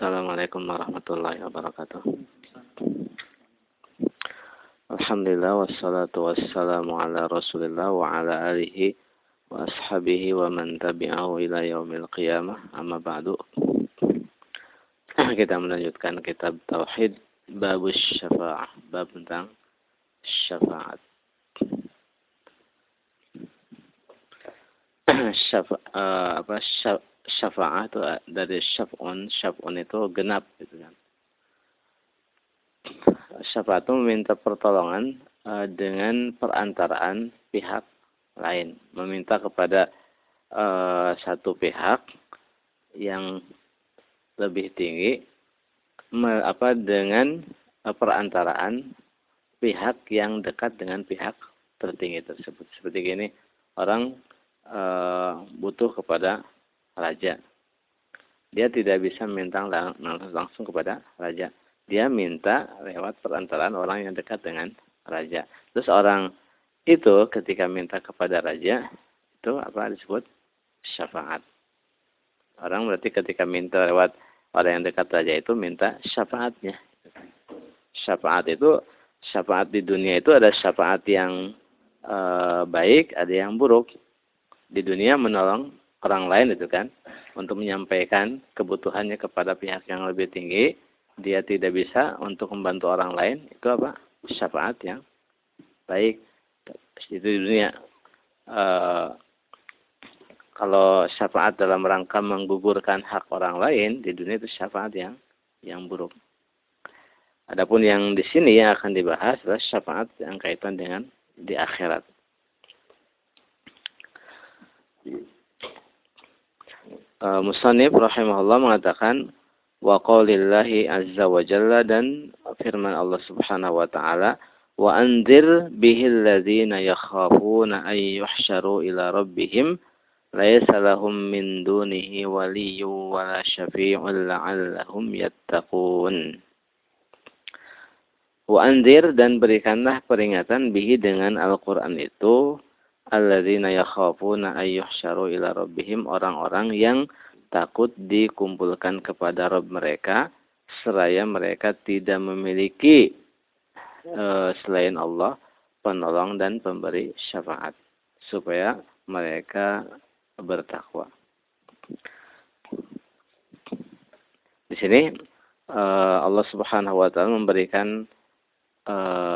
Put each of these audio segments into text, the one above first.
Assalamualaikum warahmatullahi wabarakatuh. Alhamdulillah wassalatu wassalamu ala Rasulillah wa ala alihi wa ashabihi wa man tabi'ahu ila yaumil qiyamah. Amma ba'du. Kita melanjutkan kitab tauhid bab syafa'ah, bab tentang syafaat. Syafa, uh, apa syaf, syafa'ah itu dari syaf'un, syaf'un itu genap gitu kan. Syafaat itu meminta pertolongan uh, dengan perantaraan pihak lain, meminta kepada uh, satu pihak yang lebih tinggi me, apa dengan uh, perantaraan pihak yang dekat dengan pihak tertinggi tersebut. Seperti gini, orang uh, butuh kepada raja. Dia tidak bisa minta lang langsung kepada raja. Dia minta lewat perantaraan orang yang dekat dengan raja. Terus orang itu ketika minta kepada raja, itu apa disebut? Syafaat. Orang berarti ketika minta lewat orang yang dekat raja itu minta syafaatnya. Syafaat itu syafaat di dunia itu ada syafaat yang e, baik, ada yang buruk. Di dunia menolong orang lain itu kan untuk menyampaikan kebutuhannya kepada pihak yang lebih tinggi dia tidak bisa untuk membantu orang lain itu apa? Syafaat yang baik. Itu di dunia. E, kalau syafaat dalam rangka menggugurkan hak orang lain di dunia itu syafaat yang yang buruk. Adapun yang di sini yang akan dibahas adalah syafaat yang kaitan dengan di akhirat uh, Musanib rahimahullah mengatakan wa qaulillahi azza wa jalla dan firman Allah Subhanahu wa taala wa anzir bihil ladzina yakhafuna ay yuhsyaru ila rabbihim laisa lahum min dunihi waliyyun wala syafi'un la'allahum yattaqun. Wa anzir dan berikanlah peringatan bihi dengan Al-Qur'an itu alladzina yakhafuna ayyuhsyaru ila rabbihim orang-orang yang takut dikumpulkan kepada Rabb mereka seraya mereka tidak memiliki e, selain Allah penolong dan pemberi syafaat supaya mereka bertakwa. Di sini e, Allah Subhanahu wa taala memberikan uh,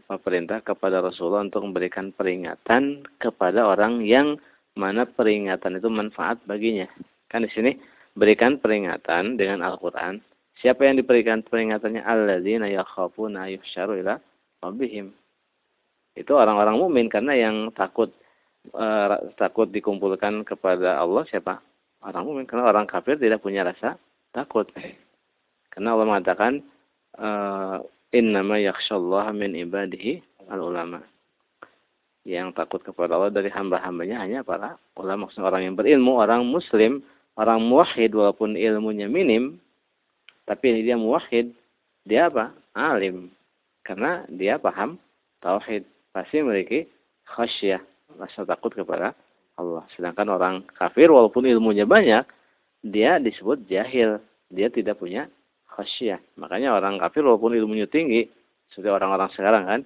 perintah kepada Rasulullah untuk memberikan peringatan kepada orang yang mana peringatan itu manfaat baginya. Kan di sini berikan peringatan dengan Al-Qur'an. Siapa yang diberikan peringatannya? Alladzina yakhafuna yuhsyaru ila rabbihim. Itu orang-orang mukmin karena yang takut uh, takut dikumpulkan kepada Allah siapa? Orang mukmin karena orang kafir tidak punya rasa takut. Karena Allah mengatakan uh, Innama yakhshallaha min ibadihi al-ulama. Yang takut kepada Allah dari hamba-hambanya hanya para ulama. Maksudnya orang yang berilmu, orang muslim, orang muwahhid walaupun ilmunya minim. Tapi dia muwahhid. Dia apa? Alim. Karena dia paham tauhid. Pasti memiliki khasyah. Rasa takut kepada Allah. Sedangkan orang kafir walaupun ilmunya banyak. Dia disebut jahil. Dia tidak punya khasyah. Makanya orang kafir walaupun ilmunya tinggi, seperti orang-orang sekarang kan,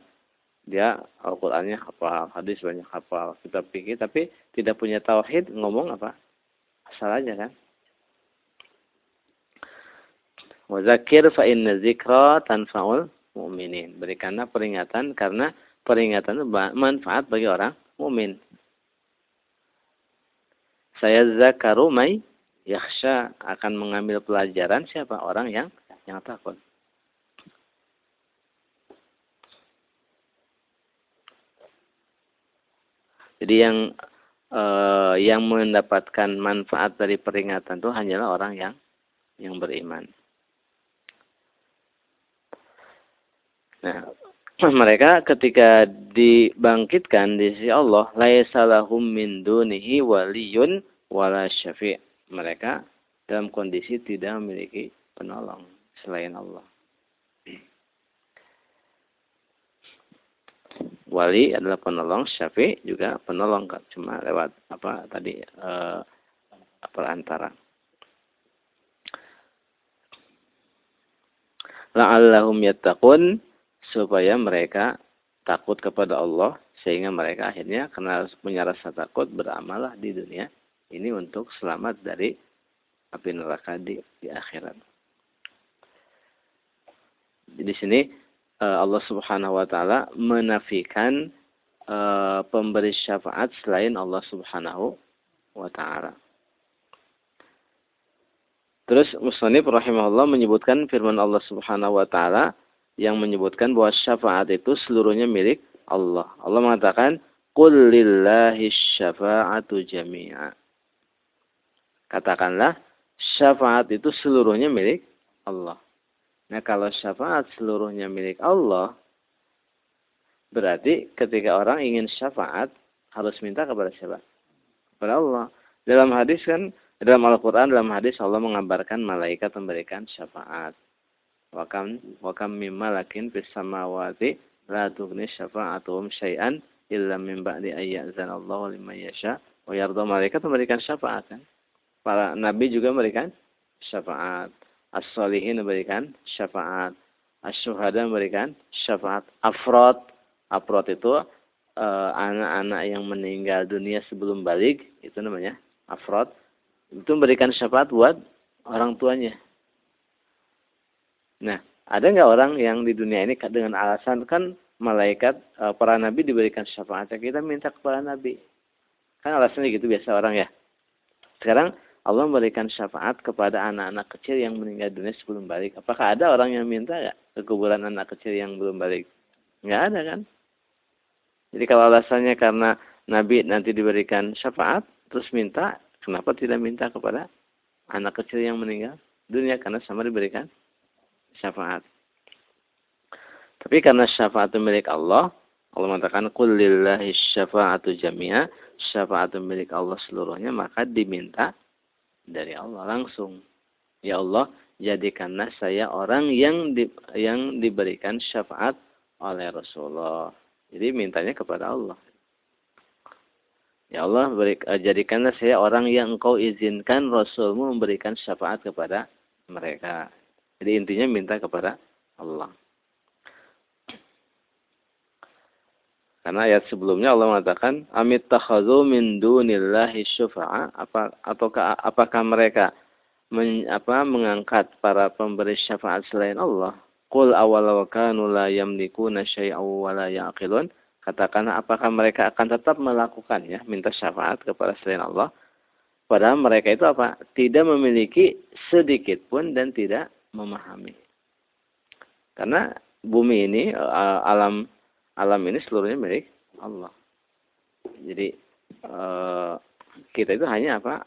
dia Al-Qur'annya hafal, hadis banyak hafal, kitab fikih tapi tidak punya tauhid, ngomong apa? Asal aja kan. Wa zakir fa inna zikra tanfa'ul mu'minin. Berikanlah peringatan karena peringatan itu manfaat bagi orang mukmin. Saya zakaru mai yakhsha akan mengambil pelajaran siapa orang yang yang. Jadi yang eh, yang mendapatkan manfaat dari peringatan itu hanyalah orang yang yang beriman. Nah, mereka ketika dibangkitkan di sisi Allah, laisalahum min dunihi waliyun wala syafi'. Mereka dalam kondisi tidak memiliki penolong selain Allah. Wali adalah penolong, syafi juga penolong, cuma lewat apa tadi e, perantara. la'allahum yattaqun supaya mereka takut kepada Allah sehingga mereka akhirnya karena punya rasa takut beramallah di dunia ini untuk selamat dari api neraka di, di akhirat. Di sini eh, Allah Subhanahu wa taala menafikan uh, pemberi syafaat selain Allah Subhanahu wa taala. Terus Musnif rahimahullah menyebutkan firman Allah Subhanahu wa taala yang menyebutkan bahwa syafaat itu seluruhnya milik Allah. Allah mengatakan, "Qul lillahi syafa'atu jami'a." Katakanlah, syafaat itu seluruhnya milik Allah. Nah, kalau syafaat seluruhnya milik Allah, berarti ketika orang ingin syafaat harus minta kepada siapa? Kepada Allah. Dalam hadis kan, dalam Al-Quran, dalam hadis Allah mengabarkan malaikat memberikan syafaat. Wakam wakam mimma lakin fis samawati la tughni syafa'atuhum syai'an illa min ba'di ayyazan Allah liman yasha wa yarda malaikat memberikan syafaat kan. Para nabi juga memberikan syafaat. As-solihin memberikan syafaat. As-syuhada memberikan syafaat. Afrod. Afrod itu eh, anak-anak uh, yang meninggal dunia sebelum balik. Itu namanya afrod. Itu memberikan syafaat buat orang tuanya. Nah, ada nggak orang yang di dunia ini dengan alasan kan malaikat e, para nabi diberikan syafaat kita minta kepada nabi kan alasannya gitu biasa orang ya sekarang Allah memberikan syafaat kepada anak-anak kecil yang meninggal dunia sebelum balik. Apakah ada orang yang minta nggak ke kuburan anak kecil yang belum balik? Nggak ada kan? Jadi kalau alasannya karena nabi nanti diberikan syafaat terus minta kenapa tidak minta kepada anak kecil yang meninggal dunia? Karena sama diberikan syafaat. Tapi karena syafaat milik Allah, Allah mengatakan qul syafa'atu jami'a, syafaat milik Allah seluruhnya, maka diminta dari Allah langsung. Ya Allah, jadikanlah saya orang yang di, yang diberikan syafaat oleh Rasulullah. Jadi mintanya kepada Allah. Ya Allah, beri, jadikanlah saya orang yang engkau izinkan Rasulmu memberikan syafaat kepada mereka. Jadi intinya minta kepada Allah. Karena ayat sebelumnya Allah mengatakan, Amit takhadhu min dunillahi syufa'a. Apa, ataukah, apakah mereka men, apa, mengangkat para pemberi syafaat selain Allah? Qul awal wa kanu la yamlikuna syai'aw wa la yaqilun. Katakanlah apakah mereka akan tetap melakukannya, minta syafaat kepada selain Allah. Padahal mereka itu apa? Tidak memiliki sedikit pun dan tidak memahami. Karena bumi ini eh, alam alam ini seluruhnya milik Allah. Jadi eh, kita itu hanya apa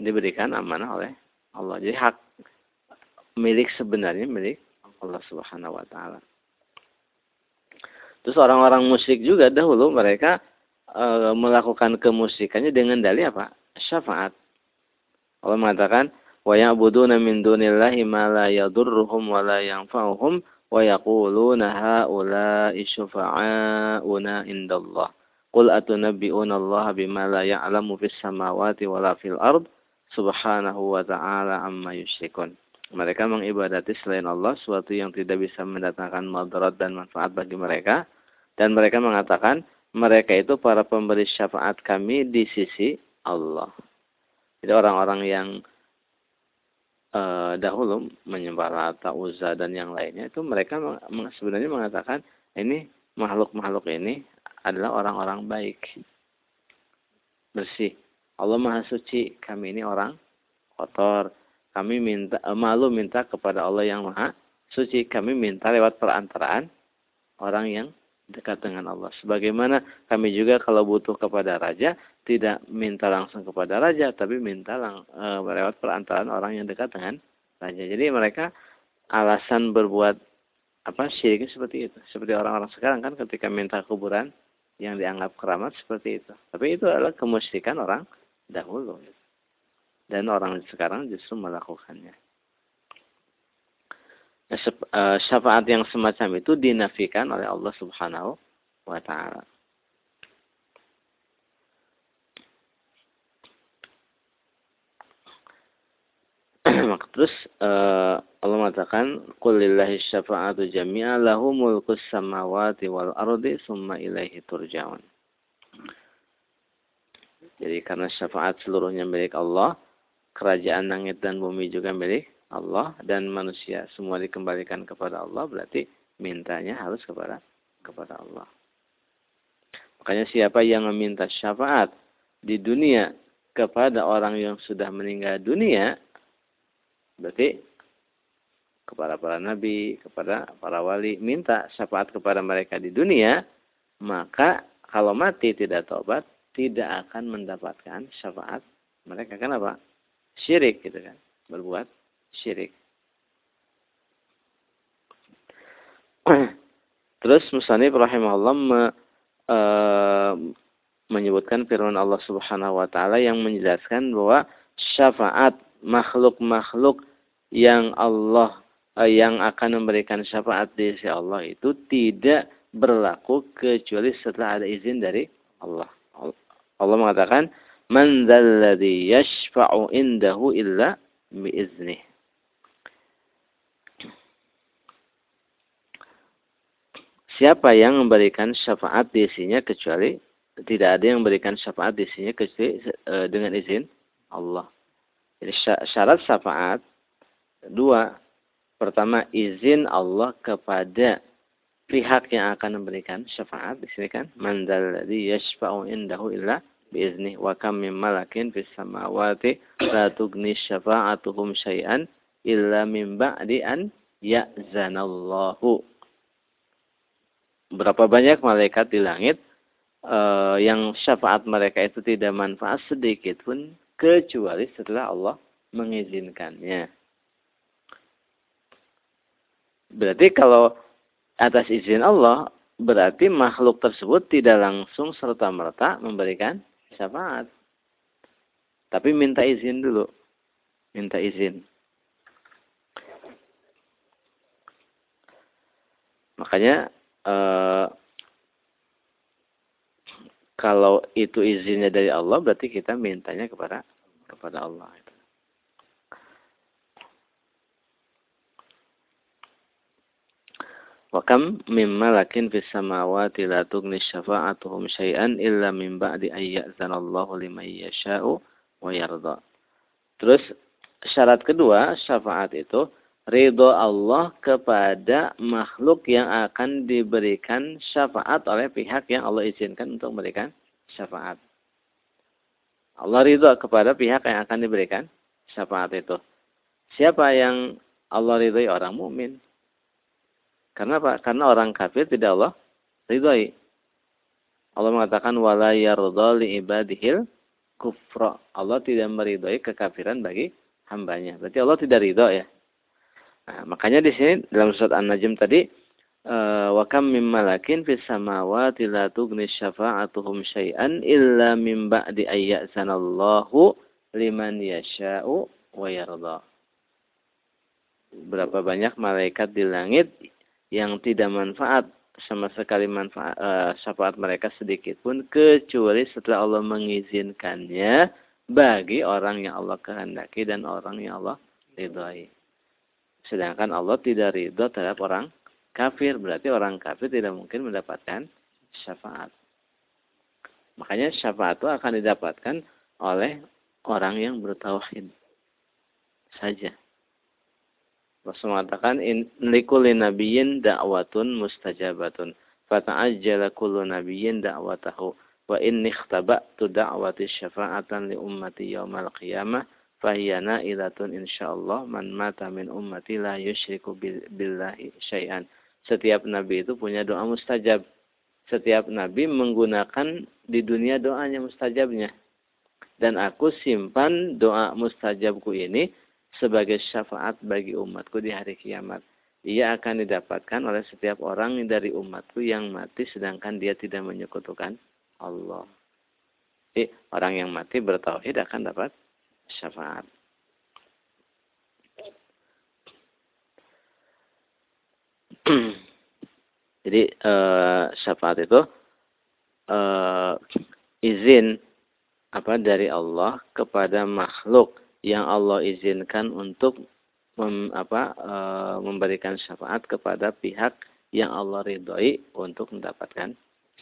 diberikan amanah oleh Allah. Jadi hak milik sebenarnya milik Allah Subhanahu wa taala. Terus orang-orang musik juga dahulu mereka e, melakukan kemusikannya dengan dalih apa? Syafaat. Allah mengatakan, wa ya'buduna min dunillahi ma la yadurruhum wa la yanfa'uhum haula'i syufa'auna indallah. Qul atunabbi'una Allah bima la ya'lamu fis samawati wa la fil ard. Subhanahu wa ta'ala amma yusyrikun mereka mengibadati selain Allah sesuatu yang tidak bisa mendatangkan madarat dan manfaat bagi mereka. Dan mereka mengatakan mereka itu para pemberi syafaat kami di sisi Allah. Jadi orang-orang yang eh, dahulu menyembah Lata, Uzza dan yang lainnya itu mereka sebenarnya mengatakan ini makhluk-makhluk ini adalah orang-orang baik. Bersih. Allah Maha Suci, kami ini orang kotor. Kami minta eh, malu minta kepada Allah yang Maha Suci. Kami minta lewat perantaraan orang yang dekat dengan Allah. Sebagaimana kami juga kalau butuh kepada raja tidak minta langsung kepada raja, tapi minta lang, e, lewat perantaraan orang yang dekat dengan raja. Jadi mereka alasan berbuat apa syiriknya seperti itu. Seperti orang-orang sekarang kan ketika minta kuburan yang dianggap keramat seperti itu. Tapi itu adalah kemusyrikan orang dahulu. Dan orang sekarang justru melakukannya. Eh, syafaat yang semacam itu dinafikan oleh Allah Subhanahu wa taala. Maka terus uh, Allah mengatakan, "Qul lillahi syafa'atu jami'a lahu mulkus samawati wal ardi summa ilaihi turja'un." Jadi karena syafaat seluruhnya milik Allah, kerajaan langit dan bumi juga milik Allah dan manusia semua dikembalikan kepada Allah berarti mintanya harus kepada kepada Allah. Makanya siapa yang meminta syafaat di dunia kepada orang yang sudah meninggal dunia berarti kepada para nabi, kepada para wali minta syafaat kepada mereka di dunia, maka kalau mati tidak tobat tidak akan mendapatkan syafaat mereka kan apa syirik gitu kan berbuat syirik terus musani rahimahullah me, e, menyebutkan firman Allah Subhanahu wa taala yang menjelaskan bahwa syafaat makhluk-makhluk yang Allah e, yang akan memberikan syafaat di sisi Allah itu tidak berlaku kecuali setelah ada izin dari Allah. Allah mengatakan, "Man dzalladzi yashfa'u indahu illa biiznih." Siapa yang memberikan syafaat di sisinya kecuali tidak ada yang memberikan syafaat di sisinya kecuali e, dengan izin Allah. Jadi syarat syafaat dua. Pertama izin Allah kepada pihak yang akan memberikan syafaat di sini kan man dzalladzi yashfa'u indahu illa biizni wa kam min malakin fis samawati la tughni syafa'atuhum syai'an illa min ba'di an ya'zanallahu berapa banyak malaikat di langit uh, yang syafaat mereka itu tidak manfaat sedikit pun kecuali setelah Allah mengizinkannya berarti kalau atas izin Allah, berarti makhluk tersebut tidak langsung serta-merta memberikan syafaat. Tapi minta izin dulu. Minta izin. Makanya eh, kalau itu izinnya dari Allah berarti kita mintanya kepada kepada Allah. Wa kam min malakin fis samawati la tughni syafa'atuhum syai'an illa min ba'di ay ya'zanallahu liman yasha'u wa yarda. Terus syarat kedua syafaat itu ridho Allah kepada makhluk yang akan diberikan syafaat oleh pihak yang Allah izinkan untuk memberikan syafaat. Allah ridho kepada pihak yang akan diberikan syafaat itu. Siapa yang Allah ridhoi orang mukmin. Karena apa? Karena orang kafir tidak Allah ridhoi. Allah mengatakan wala yardha li ibadihil kufra. Allah tidak meridhoi kekafiran bagi hambanya. Berarti Allah tidak ridho ya. Nah, makanya di sini dalam surat An-Najm tadi eh, wa kam mim malakin fis samawati la tughni syafa'atuhum syai'an illa min ba'di ayyazanallahu liman yasha'u wa yarda. Berapa banyak malaikat di langit yang tidak manfaat sama sekali manfaat uh, syafaat mereka sedikit pun kecuali setelah Allah mengizinkannya bagi orang yang Allah kehendaki dan orang yang Allah ridhoi. Sedangkan Allah tidak ridho terhadap orang kafir, berarti orang kafir tidak mungkin mendapatkan syafaat. Makanya syafaat itu akan didapatkan oleh orang yang bertauhid saja. Rasul mengatakan in likulli nabiyyin da'watun mustajabatun fata'ajjala kullu nabiyyin da'watahu wa inni ikhtaba'tu da'wati syafa'atan li ummati yaumal qiyamah fahiya na'ilatun insyaallah man mata min ummati la yusyriku billahi syai'an setiap nabi itu punya doa mustajab setiap nabi menggunakan di dunia doanya mustajabnya dan aku simpan doa mustajabku ini sebagai syafaat bagi umatku di hari kiamat. Ia akan didapatkan oleh setiap orang dari umatku yang mati sedangkan dia tidak menyekutukan Allah. Jadi orang yang mati bertauhid akan dapat syafaat. Jadi eh, syafaat itu eh, izin apa dari Allah kepada makhluk yang Allah izinkan untuk mem, apa, e, memberikan syafaat kepada pihak yang Allah ridhoi untuk mendapatkan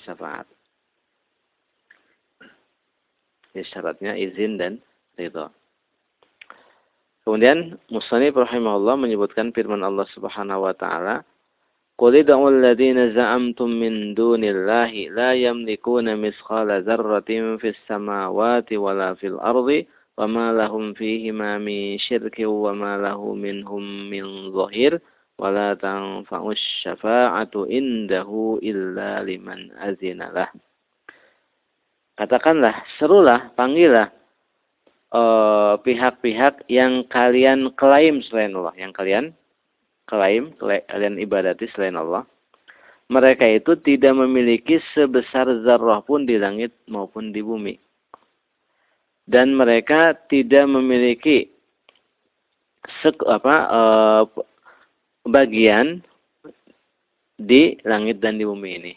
syafaat. Jadi syaratnya izin dan ridho. Kemudian Musani rahimahullah menyebutkan firman Allah Subhanahu wa taala, "Qul id'u alladziina za'amtum min dunillahi la yamlikuna mithqala dzarratin fis samawati wala fil ardi wa ma lahum fihima min syirkin wa ma lahu minhum min dhahir wa la tanfa'u syafa'atu indahu illa liman azina Katakanlah, serulah, panggillah pihak-pihak uh, yang kalian klaim selain Allah, yang kalian klaim, kalian ibadati selain Allah. Mereka itu tidak memiliki sebesar zarrah pun di langit maupun di bumi. Dan mereka tidak memiliki sek, apa, uh, bagian di langit dan di bumi ini.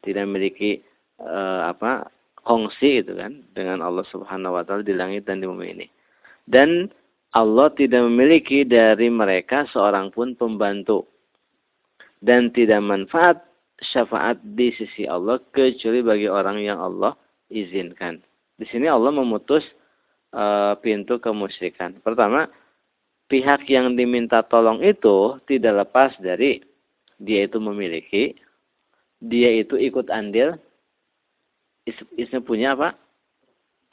Tidak memiliki uh, apa kongsi itu kan dengan Allah Subhanahu wa taala di langit dan di bumi ini. Dan Allah tidak memiliki dari mereka seorang pun pembantu dan tidak manfaat syafaat di sisi Allah kecuali bagi orang yang Allah izinkan. Di sini Allah memutus uh, pintu kemusyrikan. Pertama, pihak yang diminta tolong itu tidak lepas dari dia itu memiliki, dia itu ikut andil isnya punya apa?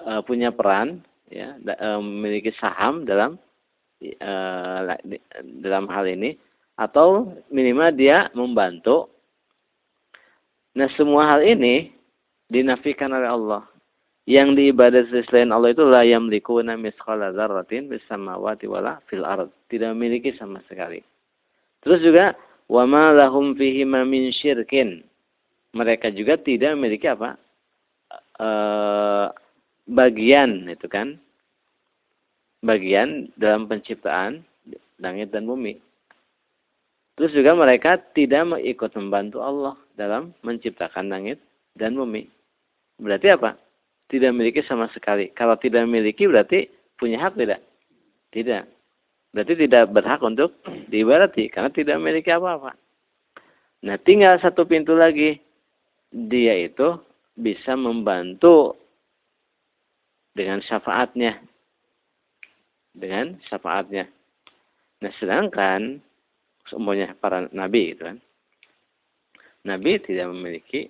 E, punya peran, ya, e, memiliki saham dalam e, dalam hal ini, atau minimal dia membantu. Nah, semua hal ini dinafikan oleh Allah. Yang diibadati selain Allah itu la yamlikuna misqala dzarratin bis samawati wala fil ard. Tidak memiliki sama sekali. Terus juga wa ma lahum fihi min syirkin. Mereka juga tidak memiliki apa? Eh, bagian itu kan bagian dalam penciptaan langit dan bumi. Terus juga mereka tidak ikut membantu Allah dalam menciptakan langit dan bumi. Berarti apa? Tidak memiliki sama sekali. Kalau tidak memiliki berarti punya hak tidak? Tidak. Berarti tidak berhak untuk diibadati karena tidak memiliki apa-apa. Nah, tinggal satu pintu lagi. Dia itu bisa membantu dengan syafaatnya. Dengan syafaatnya. Nah, sedangkan semuanya para nabi itu kan. Nabi tidak memiliki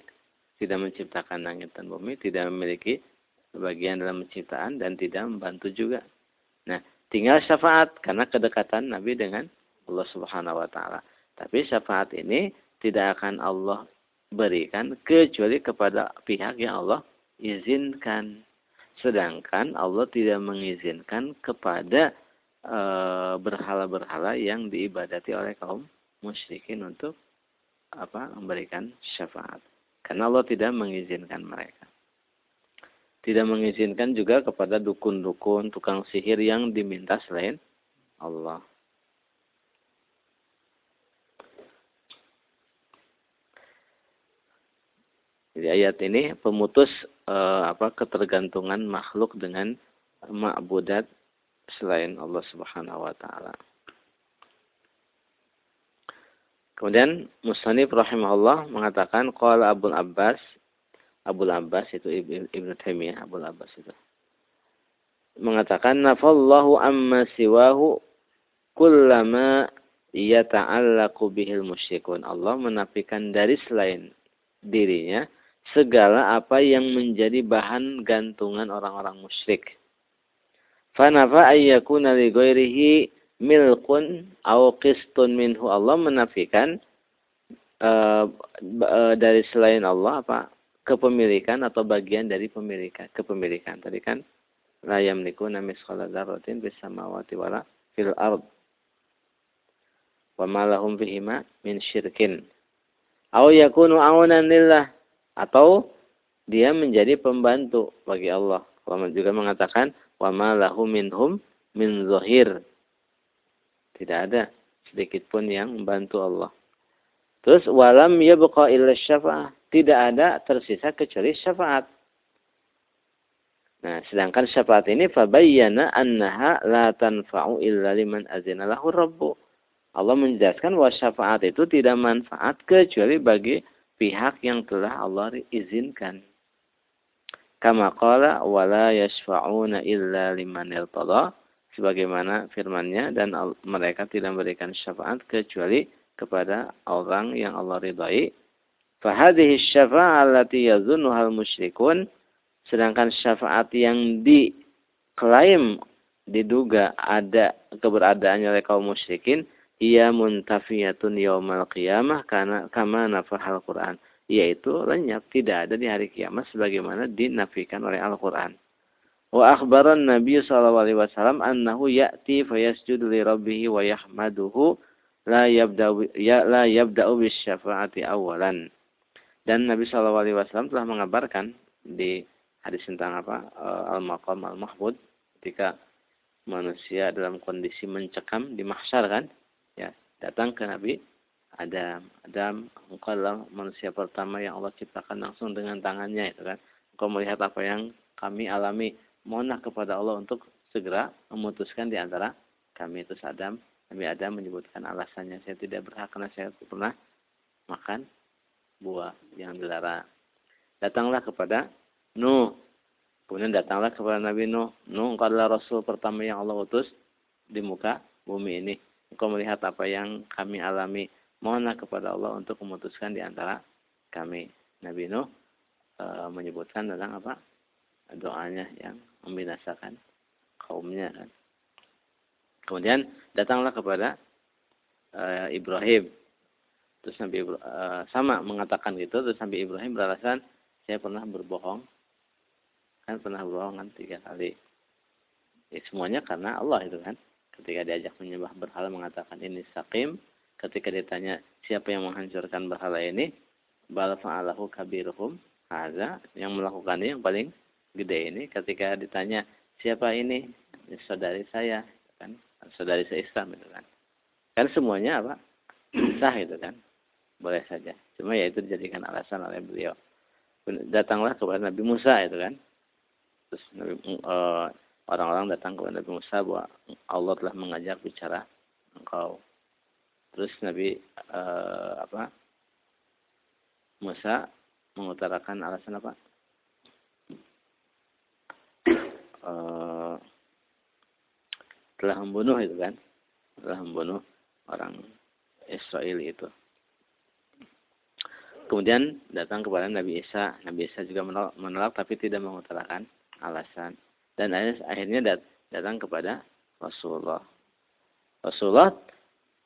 tidak menciptakan langit dan bumi, tidak memiliki bagian dalam penciptaan dan tidak membantu juga. Nah, tinggal syafaat karena kedekatan Nabi dengan Allah Subhanahu wa taala. Tapi syafaat ini tidak akan Allah berikan kecuali kepada pihak yang Allah izinkan. Sedangkan Allah tidak mengizinkan kepada eh, berhala-berhala yang diibadati oleh kaum musyrikin untuk apa memberikan syafaat. Karena Allah tidak mengizinkan mereka. Tidak mengizinkan juga kepada dukun-dukun, tukang sihir yang diminta selain Allah. Jadi ayat ini pemutus eh, apa ketergantungan makhluk dengan ma'budat selain Allah Subhanahu wa taala. Kemudian Musanif rahimahullah mengatakan qala Abu Abbas Abu Abbas itu Ibnu Taimiyah Abu Abbas itu mengatakan nafallahu amma siwahu kullama yata'allaqu bihil musyrikun. Allah menafikan dari selain dirinya segala apa yang menjadi bahan gantungan orang-orang musyrik. Fanafa ayyakuna li ghairihi milkun aw qistun minhu. Allah menafikan uh, uh, dari selain Allah apa? kepemilikan atau bagian dari pemilikan, kepemilikan. Tadi kan la yamlikuna misqala dzarratin bis samawati wala fil ard. Wa ma lahum fihima min syirkin. Aw yakunu aunan lillah atau dia menjadi pembantu bagi Allah. Allah juga mengatakan wa ma lahu minhum min zahir. Tidak ada sedikit pun yang membantu Allah. Terus walam yabqa illa syafa'ah. Tidak ada tersisa kecuali syafaat. Nah, sedangkan syafaat ini fabayyana annaha la tanfa'u illa liman azina lahu rabbu. Allah menjelaskan bahwa syafaat itu tidak manfaat kecuali bagi pihak yang telah Allah izinkan. Kama qala wala yashfa'una illa liman irtada sebagaimana firman-Nya dan mereka tidak memberikan syafaat kecuali kepada orang yang Allah ridai. Fahadhihi syafa'ah allati yazunnuha al-musyrikun sedangkan syafaat yang diklaim diduga ada keberadaannya oleh kaum musyrikin ia muntafiyatun yaumal qiyamah karena kama nafahal Quran yaitu lenyap tidak ada di hari kiamat sebagaimana dinafikan oleh Al-Qur'an. Wa akhbaran Nabi sallallahu alaihi wasallam annahu ya'ti fayasjudu li rabbih wa yahmaduhu la yabda'u ya la yabda'u bis syafa'ati awalan. Dan Nabi sallallahu alaihi wasallam telah mengabarkan di hadis tentang apa? Uh, al-maqam al-mahmud ketika manusia dalam kondisi mencekam di mahsyar kan ya datang ke Nabi Adam. Adam engkau adalah manusia pertama yang Allah ciptakan langsung dengan tangannya itu kan? Engkau melihat apa yang kami alami. Mohonlah kepada Allah untuk segera memutuskan di antara kami. Itu Adam Nabi Adam menyebutkan alasannya. Saya tidak berhak karena saya pernah makan buah yang dilarang. Datanglah kepada Nuh. Kemudian datanglah kepada Nabi Nuh. Nuh engkau adalah Rasul pertama yang Allah utus di muka bumi ini engkau melihat apa yang kami alami. Mohonlah kepada Allah untuk memutuskan di antara kami. Nabi Nuh e, menyebutkan tentang apa? Doanya yang membinasakan kaumnya kan. Kemudian datanglah kepada e, Ibrahim. Terus Nabi e, sama mengatakan gitu. Terus Nabi Ibrahim beralasan saya pernah berbohong. Kan pernah berbohong kan tiga kali. Ya, semuanya karena Allah itu kan ketika diajak menyembah berhala mengatakan ini sakim ketika ditanya siapa yang menghancurkan berhala ini? Bal fa'alahu kabiruhum. Ada yang melakukannya yang paling gede ini. Ketika ditanya siapa ini? Saudari saya kan. Saudari saya Islam itu kan. Kan semuanya apa? Sah itu kan. Boleh saja. Cuma ya itu dijadikan alasan oleh beliau. Datanglah kepada Nabi Musa itu kan. Terus Nabi uh, orang-orang datang kepada Nabi Musa bahwa Allah telah mengajak bicara engkau. Terus Nabi uh, apa? Musa mengutarakan alasan apa? Uh, telah membunuh itu kan? Telah membunuh orang Israel itu. Kemudian datang kepada Nabi Isa. Nabi Isa juga menolak, menolak tapi tidak mengutarakan alasan dan akhirnya datang kepada Rasulullah. Rasulullah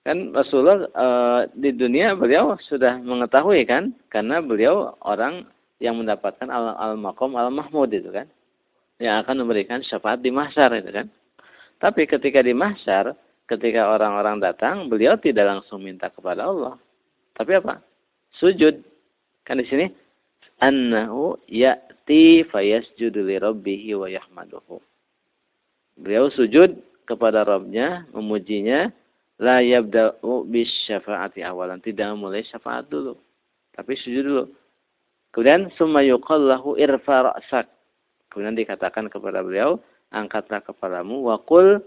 kan Rasulullah e, di dunia beliau sudah mengetahui kan karena beliau orang yang mendapatkan al, al makom al mahmud itu kan yang akan memberikan syafaat di mahsyar itu kan. Tapi ketika di mahsyar, ketika orang-orang datang, beliau tidak langsung minta kepada Allah. Tapi apa? Sujud. Kan di sini annahu ya'ti fayasjudu li rabbihi wa yahmaduhu. Beliau sujud kepada Rabbnya, memujinya, la yabda'u bis syafa'ati awalan. Tidak mulai syafaat dulu. Tapi sujud dulu. Kemudian, summa yuqallahu irfa ra'sak. Kemudian dikatakan kepada beliau, angkatlah kepalamu, wa qul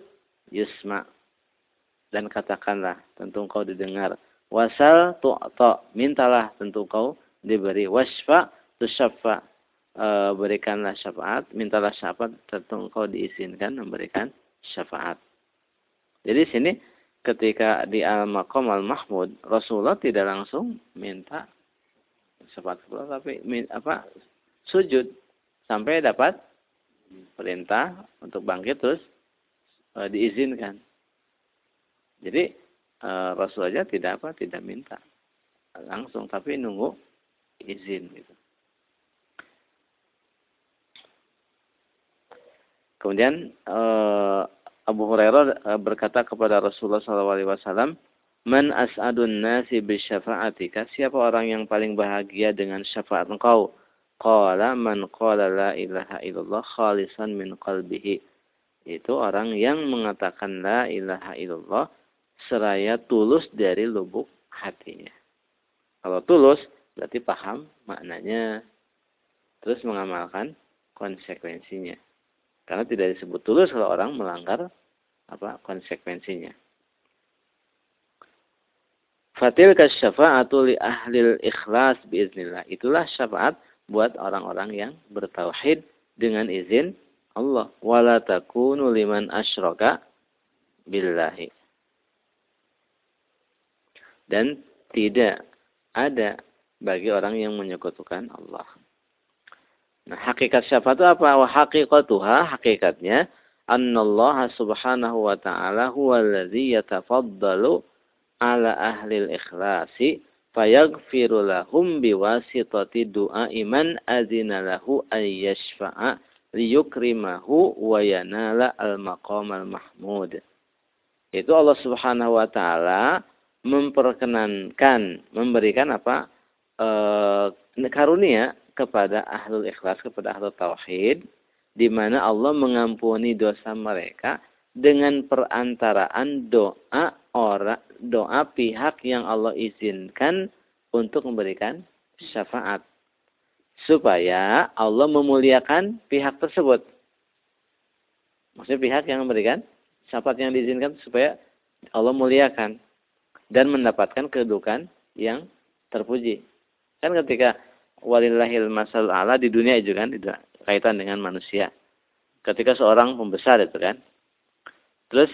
yusma. Dan katakanlah, tentu engkau didengar. Wasal tu'ta, mintalah tentu engkau diberi. Wasfa tusyafa e, berikanlah syafaat, mintalah syafaat tentu engkau diizinkan memberikan syafaat. Jadi sini ketika di al-maqam al-mahmud Rasulullah tidak langsung minta syafaat kepada tapi apa sujud sampai dapat perintah untuk bangkit terus e, diizinkan. Jadi e, Rasul aja tidak apa tidak minta langsung tapi nunggu izin gitu. Kemudian uh, Abu Hurairah uh, berkata kepada Rasulullah SAW, Man as'adun nasi bisyafa'atika. Siapa orang yang paling bahagia dengan syafaat engkau? Qala man qala la ilaha illallah khalisan min qalbihi. Itu orang yang mengatakan la ilaha illallah seraya tulus dari lubuk hatinya. Kalau tulus berarti paham maknanya terus mengamalkan konsekuensinya. Karena tidak disebut tulus kalau orang melanggar apa konsekuensinya. Fatil kasyafa'atu li ahlil ikhlas biiznillah. Itulah syafaat buat orang-orang yang bertauhid dengan izin Allah. Wala takunu liman asyraka billahi. Dan tidak ada bagi orang yang menyekutukan Allah. Nah, hakikat syafaat itu apa? Wa haqiqatuha, hakikatnya annallaha subhanahu wa ta'ala huwa alladhi yatafaddalu ala ahli ikhlasi fayaghfiru lahum biwasitati du'a iman azina lahu ay yashfa'a liyukrimahu wa yanala al-maqam al-mahmud. Itu Allah Subhanahu wa taala memperkenankan memberikan apa? E, karunia kepada ahlul ikhlas, kepada ahlul tauhid, di mana Allah mengampuni dosa mereka dengan perantaraan doa orang doa pihak yang Allah izinkan untuk memberikan syafaat supaya Allah memuliakan pihak tersebut. Maksudnya pihak yang memberikan syafaat yang diizinkan supaya Allah muliakan dan mendapatkan kedudukan yang terpuji. Kan ketika walillahil masal ala di dunia itu kan tidak kaitan dengan manusia. Ketika seorang pembesar itu kan, terus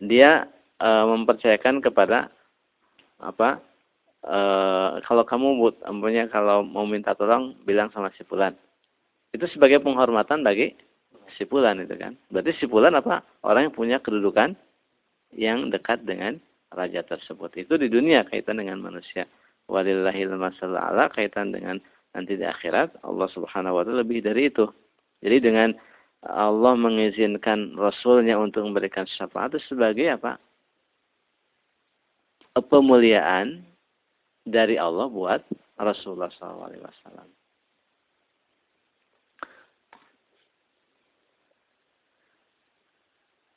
dia e, mempercayakan kepada apa? E, kalau kamu punya kalau mau minta tolong bilang sama si Fulan. Itu sebagai penghormatan bagi si Fulan itu kan. Berarti si Fulan apa? Orang yang punya kedudukan yang dekat dengan raja tersebut. Itu di dunia kaitan dengan manusia walillahil masalah ala kaitan dengan nanti di akhirat Allah Subhanahu wa taala lebih dari itu. Jadi dengan Allah mengizinkan Rasulnya untuk memberikan syafaat itu sebagai apa? Pemuliaan dari Allah buat Rasulullah SAW.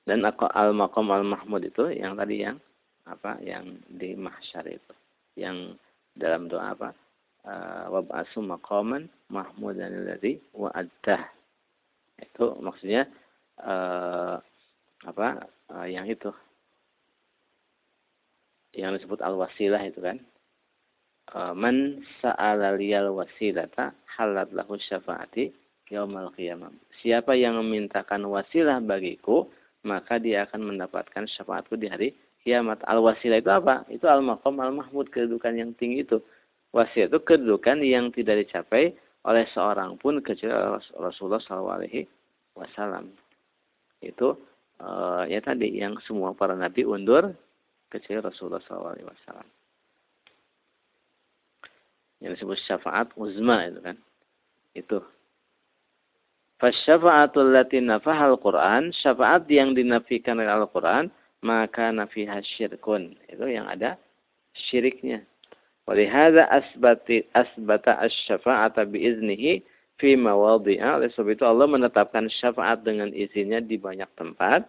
Dan al-maqam al-mahmud itu yang tadi yang apa yang di mahsyar itu yang dalam doa apa? Uh, Wab'asu maqaman mahmudan alladhi wa'addah. Itu maksudnya uh, apa? Uh, yang itu. Yang disebut al-wasilah itu kan. Man sa'ala liyal wasilata halat lahu syafaati yaumal qiyamah. Siapa yang memintakan wasilah bagiku, maka dia akan mendapatkan syafaatku di hari kiamat. Al-wasilah itu apa? Itu al-maqam al-mahmud, kedudukan yang tinggi itu. Wasilah itu kedudukan yang tidak dicapai oleh seorang pun kecuali Rasulullah SAW. Itu uh, ya tadi yang semua para nabi undur kecuali Rasulullah SAW. Yang disebut syafaat uzma itu kan. Itu. Fasyafa'atul lati nafahal Quran, syafaat yang dinafikan oleh Al-Quran, maka nafiha syirkun. Itu yang ada syiriknya. Walihada asbati asbata asy-syafa'ata biiznihi fi mawadhi'a. Oleh sebab itu Allah menetapkan syafaat dengan izinnya di banyak tempat.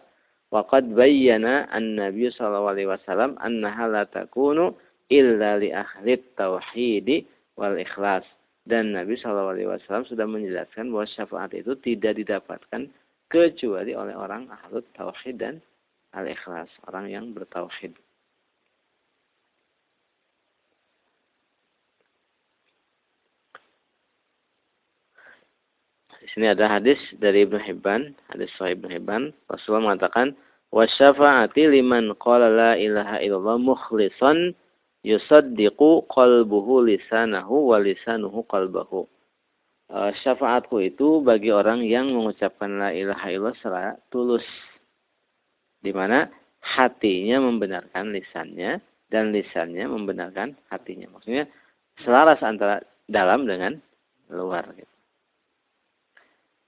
Waqad bayyana an-nabiy sallallahu alaihi wasallam annaha la takunu illa li ahli tauhid wal ikhlas. Dan Nabi Shallallahu Alaihi Wasallam sudah menjelaskan bahwa syafaat itu tidak didapatkan kecuali oleh orang ahli tauhid dan al-ikhlas, orang yang bertauhid. Di sini ada hadis dari Ibnu Hibban, hadis Sahih Ibnu Hibban, Rasulullah mengatakan, "Wa syafa'ati liman qala la ilaha illallah mukhlishan yusaddiqu qalbuhu lisanahu wa lisanuhu qalbahu." Uh, syafaatku itu bagi orang yang mengucapkan la ilaha illallah secara tulus di mana hatinya membenarkan lisannya dan lisannya membenarkan hatinya. Maksudnya selaras antara dalam dengan luar. Gitu.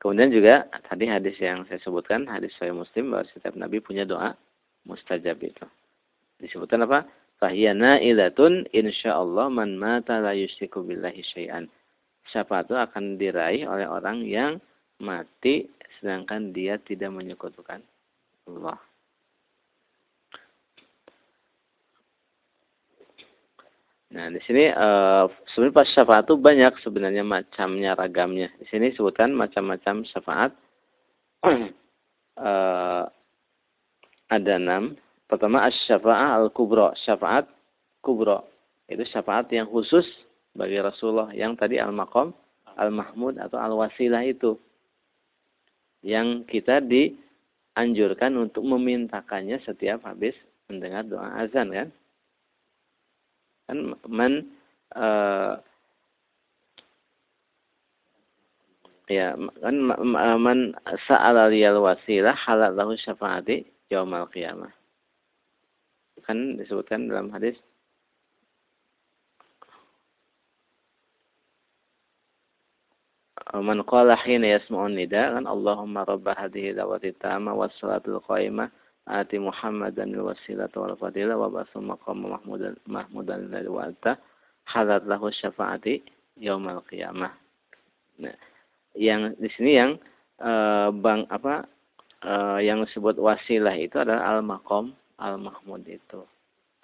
Kemudian juga tadi hadis yang saya sebutkan, hadis saya Muslim bahwa setiap Nabi punya doa mustajab itu. Disebutkan apa? Fahiyana ilatun insyaallah man mata la yusyriku billahi syai'an. Siapa itu akan diraih oleh orang yang mati sedangkan dia tidak menyekutukan Allah. Nah, di sini uh, sebenarnya pas syafaat itu banyak sebenarnya macamnya, ragamnya. Di sini sebutkan macam-macam syafaat. uh, ada enam. Pertama as-syafa'ah al-kubra, syafaat kubra. Itu syafaat yang khusus bagi Rasulullah yang tadi al-maqam, al-mahmud atau al-wasilah itu. Yang kita dianjurkan untuk memintakannya setiap habis mendengar doa azan kan. Kan man uh, ya kan man sa'ala liyal wasilah halal lahu syafaati yaumal qiyamah. Kan disebutkan dalam hadis Man qala hina yasma'un nida kan Allahumma rabb hadhihi da'wati tamma was salatul qaimah wal fadilah wa basu maqam mahmudan mahmudan lillahi wa anta halat lahu syafaati yaumal qiyamah. Nah, yang di sini yang uh, bang apa uh, yang disebut wasilah itu adalah al maqam al mahmud itu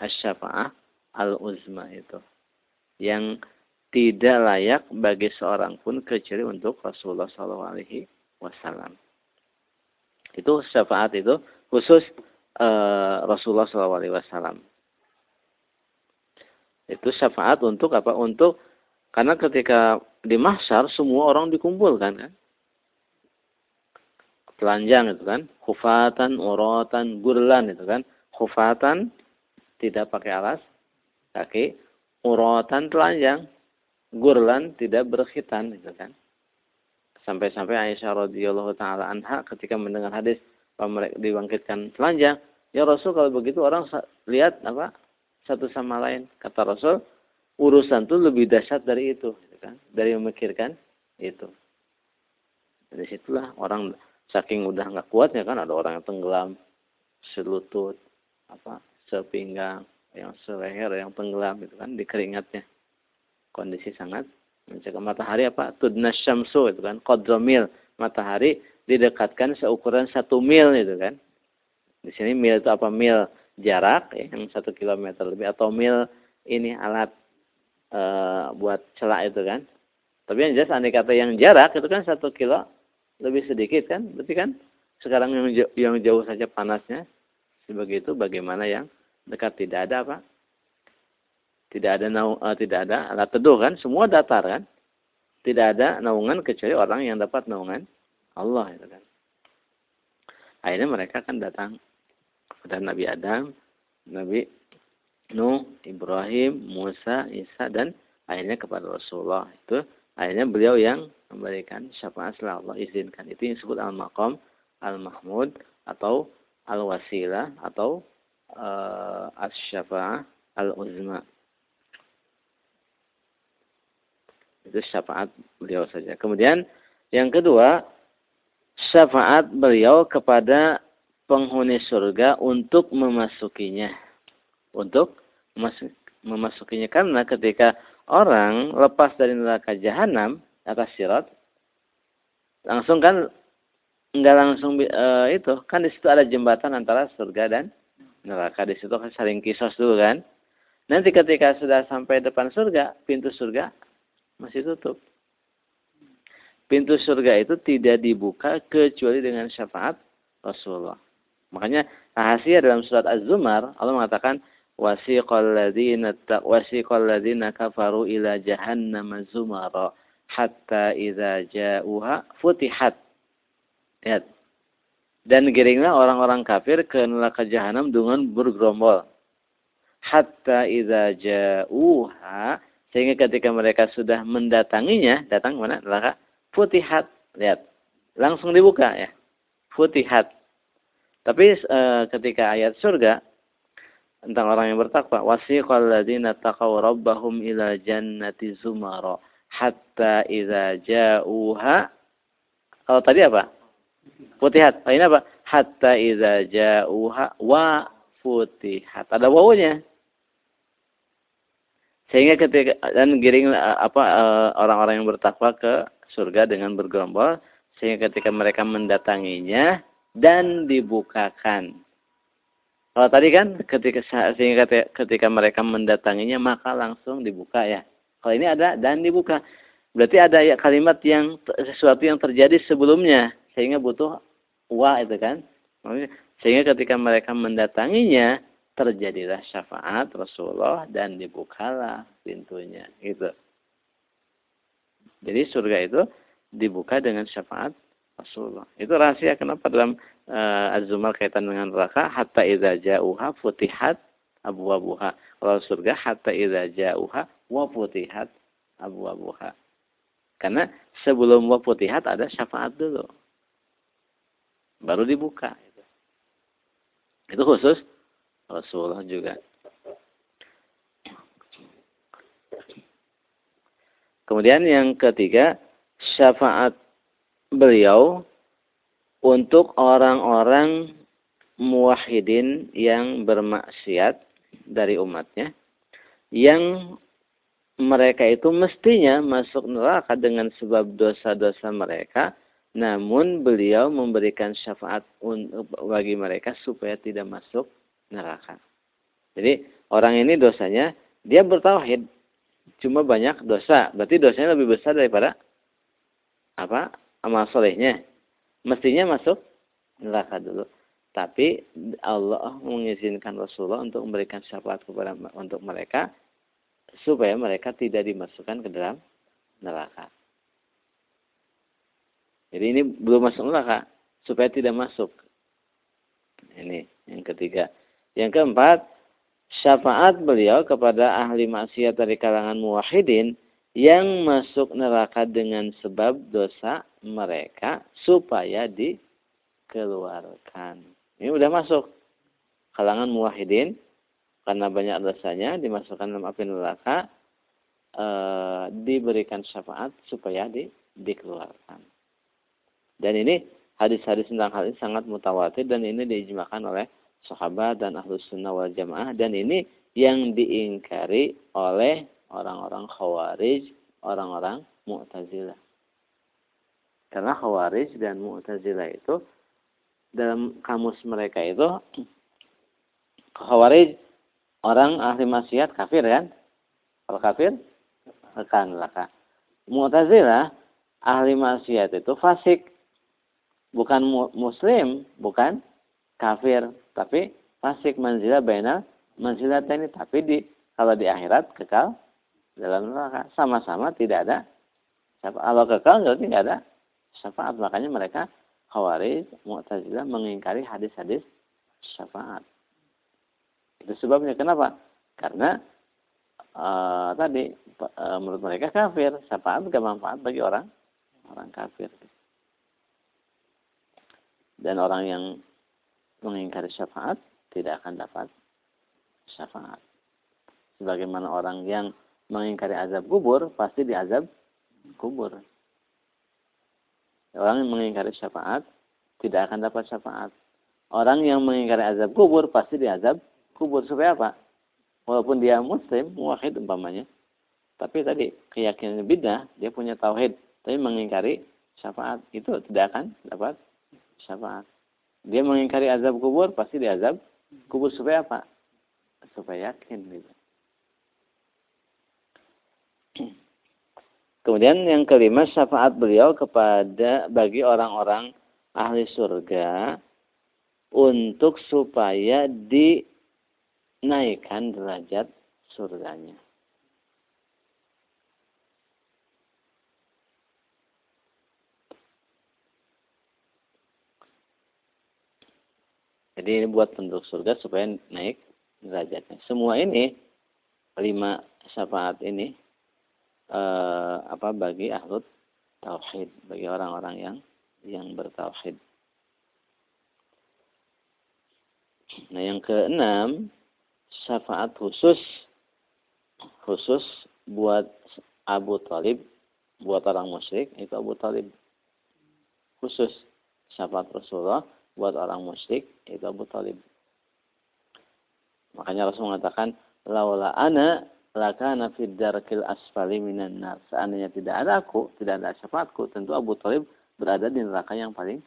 asyafaah al uzma itu yang tidak layak bagi seorang pun kecuali untuk Rasulullah Shallallahu Alaihi Wasallam. Itu syafaat itu khusus uh, Rasulullah Wasallam. Itu syafaat untuk apa? Untuk karena ketika di mahsyar semua orang dikumpulkan kan. Telanjang itu kan, khufatan, uratan, gurlan itu kan. Khufatan tidak pakai alas kaki, uratan telanjang, gurlan tidak berkhitan itu kan. Sampai-sampai Aisyah radhiyallahu taala anha ketika mendengar hadis dibangkitkan. Telanjang, ya Rasul kalau begitu orang lihat apa satu sama lain. Kata Rasul, urusan itu lebih dahsyat dari itu kan. Dari memikirkan itu. Dari situlah orang saking udah nggak kuat ya kan ada orang yang tenggelam selutut apa sepinggang yang seleher yang tenggelam itu kan di keringatnya kondisi sangat mencegah. Matahari apa? Tudna syamsu itu kan. Qadramil matahari didekatkan seukuran satu mil itu kan di sini mil itu apa mil jarak ya, yang satu kilometer lebih atau mil ini alat e, buat celak itu kan. Tapi yang jelas andai kata yang jarak itu kan satu kilo lebih sedikit kan, berarti kan sekarang yang jauh, yang jauh saja panasnya sebegitu bagaimana yang dekat tidak ada apa? Tidak ada nau, uh, tidak ada alat teduh kan, semua datar kan. Tidak ada naungan kecuali orang yang dapat naungan Allah itu kan. Akhirnya mereka kan datang kepada Nabi Adam, Nabi Nuh, Ibrahim, Musa, Isa dan akhirnya kepada Rasulullah. Itu akhirnya beliau yang memberikan syafaat setelah Allah izinkan. Itu yang disebut al-maqam, al-mahmud atau al-wasilah atau uh, as-syafa'ah al-uzma. Itu syafaat beliau saja. Kemudian yang kedua, syafaat beliau kepada penghuni surga untuk memasukinya. Untuk memasukinya. Karena ketika orang lepas dari neraka jahanam atas sirat langsung kan nggak langsung uh, itu kan di situ ada jembatan antara surga dan neraka. Di situ kan saling kisos dulu kan. Nanti ketika sudah sampai depan surga pintu surga masih tutup pintu surga itu tidak dibuka kecuali dengan syafaat Rasulullah. Makanya rahasia dalam surat Az-Zumar Allah mengatakan wasiqal ladzina kafaru ila jahannam zumara hatta idza ja'uha futihat. Lihat. Dan giringlah orang-orang kafir ke neraka jahanam dengan bergerombol. Hatta idza ja'uha sehingga ketika mereka sudah mendatanginya datang mana? Neraka futihat. Lihat. Langsung dibuka ya. Futihat. Tapi e, ketika ayat surga tentang orang yang bertakwa wasiqal ladzina taqaw rabbahum ila jannati zumara hatta idza ja'uha. Kalau tadi apa? Futihat. Oh, ini apa? Hatta idza ja'uha wa futihat. Ada wawunya. Sehingga ketika dan giring apa eh, orang-orang yang bertakwa ke surga dengan bergerombol sehingga ketika mereka mendatanginya dan dibukakan kalau tadi kan ketika sehingga ketika mereka mendatanginya maka langsung dibuka ya. Kalau ini ada dan dibuka. Berarti ada ya kalimat yang sesuatu yang terjadi sebelumnya sehingga butuh wa itu kan. Sehingga ketika mereka mendatanginya terjadilah syafaat Rasulullah dan dibukalah pintunya gitu. Jadi surga itu dibuka dengan syafaat Rasulullah. Itu rahasia kenapa dalam uh, Az-Zumar kaitan dengan neraka hatta idza ja'uha futihat abwabuha. Kalau surga hatta idza ja'uha wa futihat abwabuha. Karena sebelum wa futihat ada syafaat dulu. Baru dibuka. Itu khusus Rasulullah juga. Kemudian yang ketiga, syafaat beliau untuk orang-orang muwahhidin yang bermaksiat dari umatnya yang mereka itu mestinya masuk neraka dengan sebab dosa-dosa mereka namun beliau memberikan syafaat bagi mereka supaya tidak masuk neraka. Jadi orang ini dosanya dia bertauhid cuma banyak dosa. Berarti dosanya lebih besar daripada apa? amal solehnya. Mestinya masuk neraka dulu. Tapi Allah mengizinkan Rasulullah untuk memberikan syafaat kepada untuk mereka supaya mereka tidak dimasukkan ke dalam neraka. Jadi ini belum masuk neraka supaya tidak masuk. Ini yang ketiga. Yang keempat, syafaat beliau kepada ahli maksiat dari kalangan muwahhidin yang masuk neraka dengan sebab dosa mereka supaya dikeluarkan. Ini sudah masuk kalangan muwahhidin karena banyak dosanya dimasukkan dalam api neraka e, diberikan syafaat supaya di, dikeluarkan. Dan ini hadis-hadis tentang hal ini sangat mutawatir dan ini diijmakan oleh sahabat dan ahlus sunnah wal jamaah dan ini yang diingkari oleh orang-orang khawarij, orang-orang mu'tazilah. Karena khawarij dan mu'tazilah itu dalam kamus mereka itu khawarij orang ahli maksiat kafir kan? Kalau kafir akan laka. Mu'tazilah ahli maksiat itu fasik bukan muslim, bukan kafir, tapi fasik manzilah bainal manzilah ini. Tapi di kalau di akhirat kekal dalam neraka. Sama-sama tidak ada kalau kekal berarti tidak ada syafaat. Makanya mereka khawarij mu'tazilah mengingkari hadis-hadis syafaat. Itu sebabnya. Kenapa? Karena uh, tadi uh, menurut mereka kafir. Syafaat gak manfaat bagi orang orang kafir. Dan orang yang mengingkari syafaat tidak akan dapat syafaat. Sebagaimana orang yang mengingkari azab kubur pasti diazab kubur. Orang yang mengingkari syafaat tidak akan dapat syafaat. Orang yang mengingkari azab kubur pasti diazab kubur. Supaya apa? Walaupun dia muslim, muwahid umpamanya. Tapi tadi keyakinan bidah, dia punya tauhid. Tapi mengingkari syafaat itu tidak akan dapat syafaat. Dia mengingkari azab kubur, pasti diazab kubur supaya apa? Supaya yakin gitu. Kemudian yang kelima syafaat beliau kepada bagi orang-orang ahli surga untuk supaya dinaikkan derajat surganya. Jadi ini buat penduduk surga supaya naik derajatnya. Semua ini lima syafaat ini eh, apa bagi ahlut tauhid, bagi orang-orang yang yang bertauhid. Nah, yang keenam syafaat khusus khusus buat Abu Talib, buat orang musyrik itu Abu Talib khusus syafaat Rasulullah buat orang musyrik itu Abu Talib. Makanya Rasul mengatakan, laula ana lakana fid darkil asfali minan nar. Seandainya tidak ada aku, tidak ada syafaatku, tentu Abu Talib berada di neraka yang paling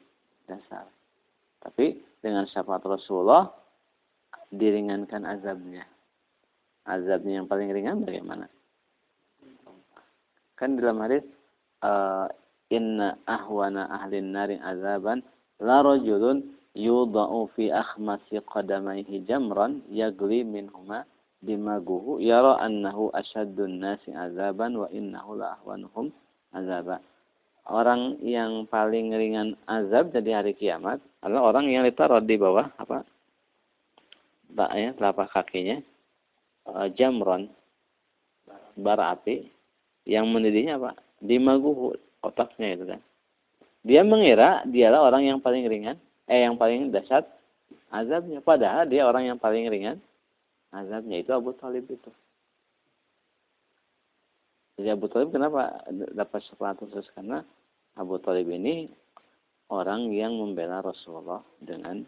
dasar. Tapi dengan syafaat Rasulullah diringankan azabnya. Azabnya yang paling ringan bagaimana? Kan dalam hadis uh, inna ahwana ahlin nari azaban la rajulun yudha'u fi akhmasi qadamaihi jamran yagli minhuma dimaguhu yara annahu ashaddun nasi azaban wa innahu la ahwanuhum azaba. Orang yang paling ringan azab jadi hari kiamat adalah orang yang ditaruh di bawah apa? Ya, telapak kakinya uh, jamron bara api yang mendidihnya apa? Dimaguhu otaknya itu kan. Dia mengira dialah orang yang paling ringan, eh yang paling dahsyat azabnya. Padahal dia orang yang paling ringan azabnya itu Abu Talib itu. Jadi Abu Talib kenapa dapat syafaat khusus? Karena Abu Talib ini orang yang membela Rasulullah dengan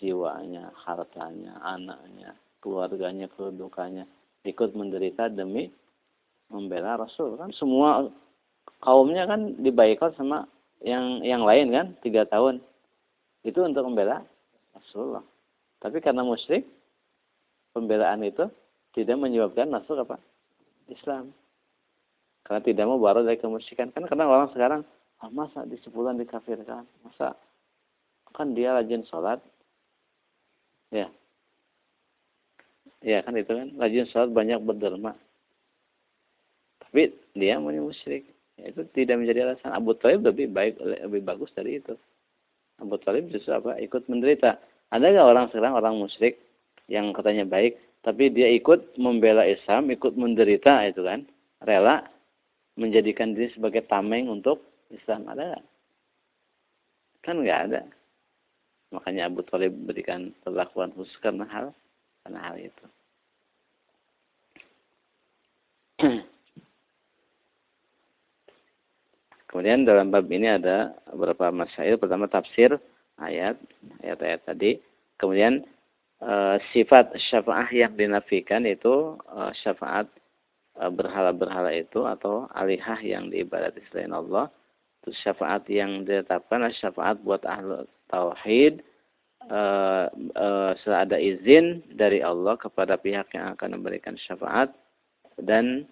jiwanya, hartanya, anaknya, keluarganya, kedudukannya. Ikut menderita demi membela Rasul. Kan semua kaumnya kan dibaikkan sama yang yang lain kan tiga tahun. Itu untuk membela Rasulullah. Tapi karena musyrik pembelaan itu tidak menyebabkan masuk apa? Islam. Karena tidak mau baru dari kemusyrikan. Kan karena orang sekarang ah, masa di sebulan dikafirkan? Masa kan dia rajin sholat? Ya. Ya kan itu kan rajin sholat banyak berderma. Tapi dia mau musyrik itu tidak menjadi alasan. Abu Talib lebih baik, lebih bagus dari itu. Abu Talib justru apa? Ikut menderita. Ada nggak orang sekarang orang musyrik yang katanya baik, tapi dia ikut membela Islam, ikut menderita itu kan, rela menjadikan diri sebagai tameng untuk Islam ada nggak? Kan nggak ada. Makanya Abu Talib berikan perlakuan khusus karena hal karena hal itu. Kemudian dalam bab ini ada beberapa masail. Pertama tafsir ayat, ayat-ayat tadi. Kemudian e, sifat syafaat yang dinafikan itu e, syafaat e, berhala-berhala itu atau alihah yang diibadati selain Allah. Terus syafaat yang ditetapkan syafaat buat ahlu tauhid e, ada izin dari Allah kepada pihak yang akan memberikan syafaat dan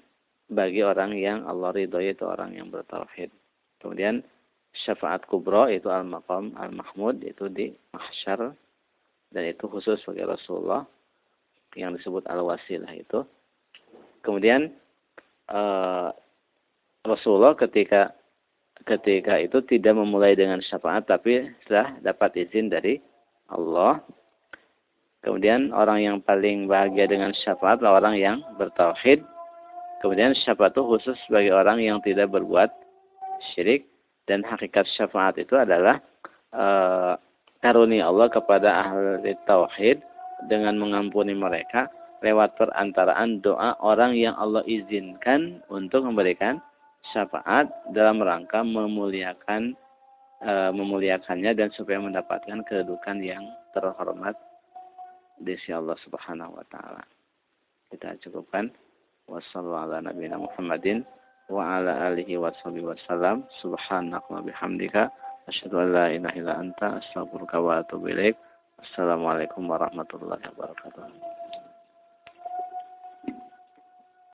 bagi orang yang Allah ridhoi itu orang yang bertauhid. Kemudian syafaat kubro itu al-maqam al-mahmud itu di mahsyar dan itu khusus bagi Rasulullah yang disebut al-wasilah itu. Kemudian uh, Rasulullah ketika ketika itu tidak memulai dengan syafaat tapi setelah dapat izin dari Allah. Kemudian orang yang paling bahagia dengan syafaat adalah orang yang bertauhid. Kemudian syafaat itu khusus bagi orang yang tidak berbuat syirik dan hakikat syafaat itu adalah uh, karunia Allah kepada ahli tauhid dengan mengampuni mereka lewat perantaraan doa orang yang Allah izinkan untuk memberikan syafaat dalam rangka memuliakan uh, memuliakannya dan supaya mendapatkan kedudukan yang terhormat di sisi Allah Subhanahu wa taala. Kita cukupkan. Wassalamualaikum warahmatullahi wa ala alihi wa sahbihi wasallam subhanak wa bihamdika asyhadu an la ilaha illa anta astaghfiruka wa atubu ilaik. Assalamualaikum warahmatullahi wabarakatuh